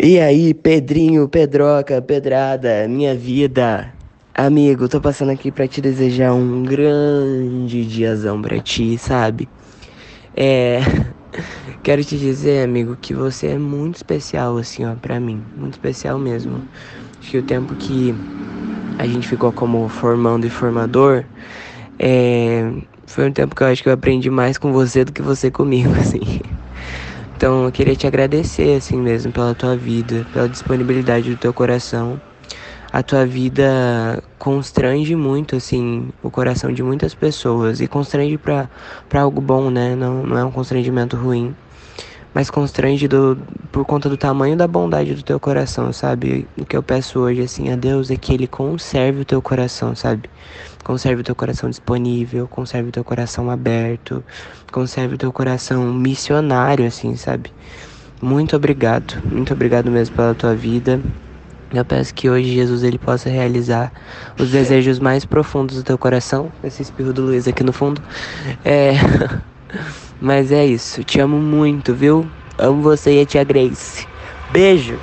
E aí, Pedrinho, Pedroca, Pedrada, minha vida. Amigo, tô passando aqui pra te desejar um grande diazão pra ti, sabe? É. Quero te dizer, amigo, que você é muito especial, assim, ó, pra mim. Muito especial mesmo. Acho que o tempo que a gente ficou como formando e formador, é. Foi um tempo que eu acho que eu aprendi mais com você do que você comigo, assim. Então eu queria te agradecer assim mesmo pela tua vida, pela disponibilidade do teu coração. A tua vida constrange muito assim o coração de muitas pessoas e constrange para algo bom, né? Não, não é um constrangimento ruim mas constrange do, por conta do tamanho da bondade do teu coração, sabe? O que eu peço hoje, assim, a Deus é que Ele conserve o teu coração, sabe? Conserve o teu coração disponível, conserve o teu coração aberto, conserve o teu coração missionário, assim, sabe? Muito obrigado, muito obrigado mesmo pela tua vida. Eu peço que hoje Jesus ele possa realizar os desejos mais profundos do teu coração. Esse espirro do Luiz aqui no fundo. É. Mas é isso. Te amo muito, viu? Amo você e a tia Grace. Beijo!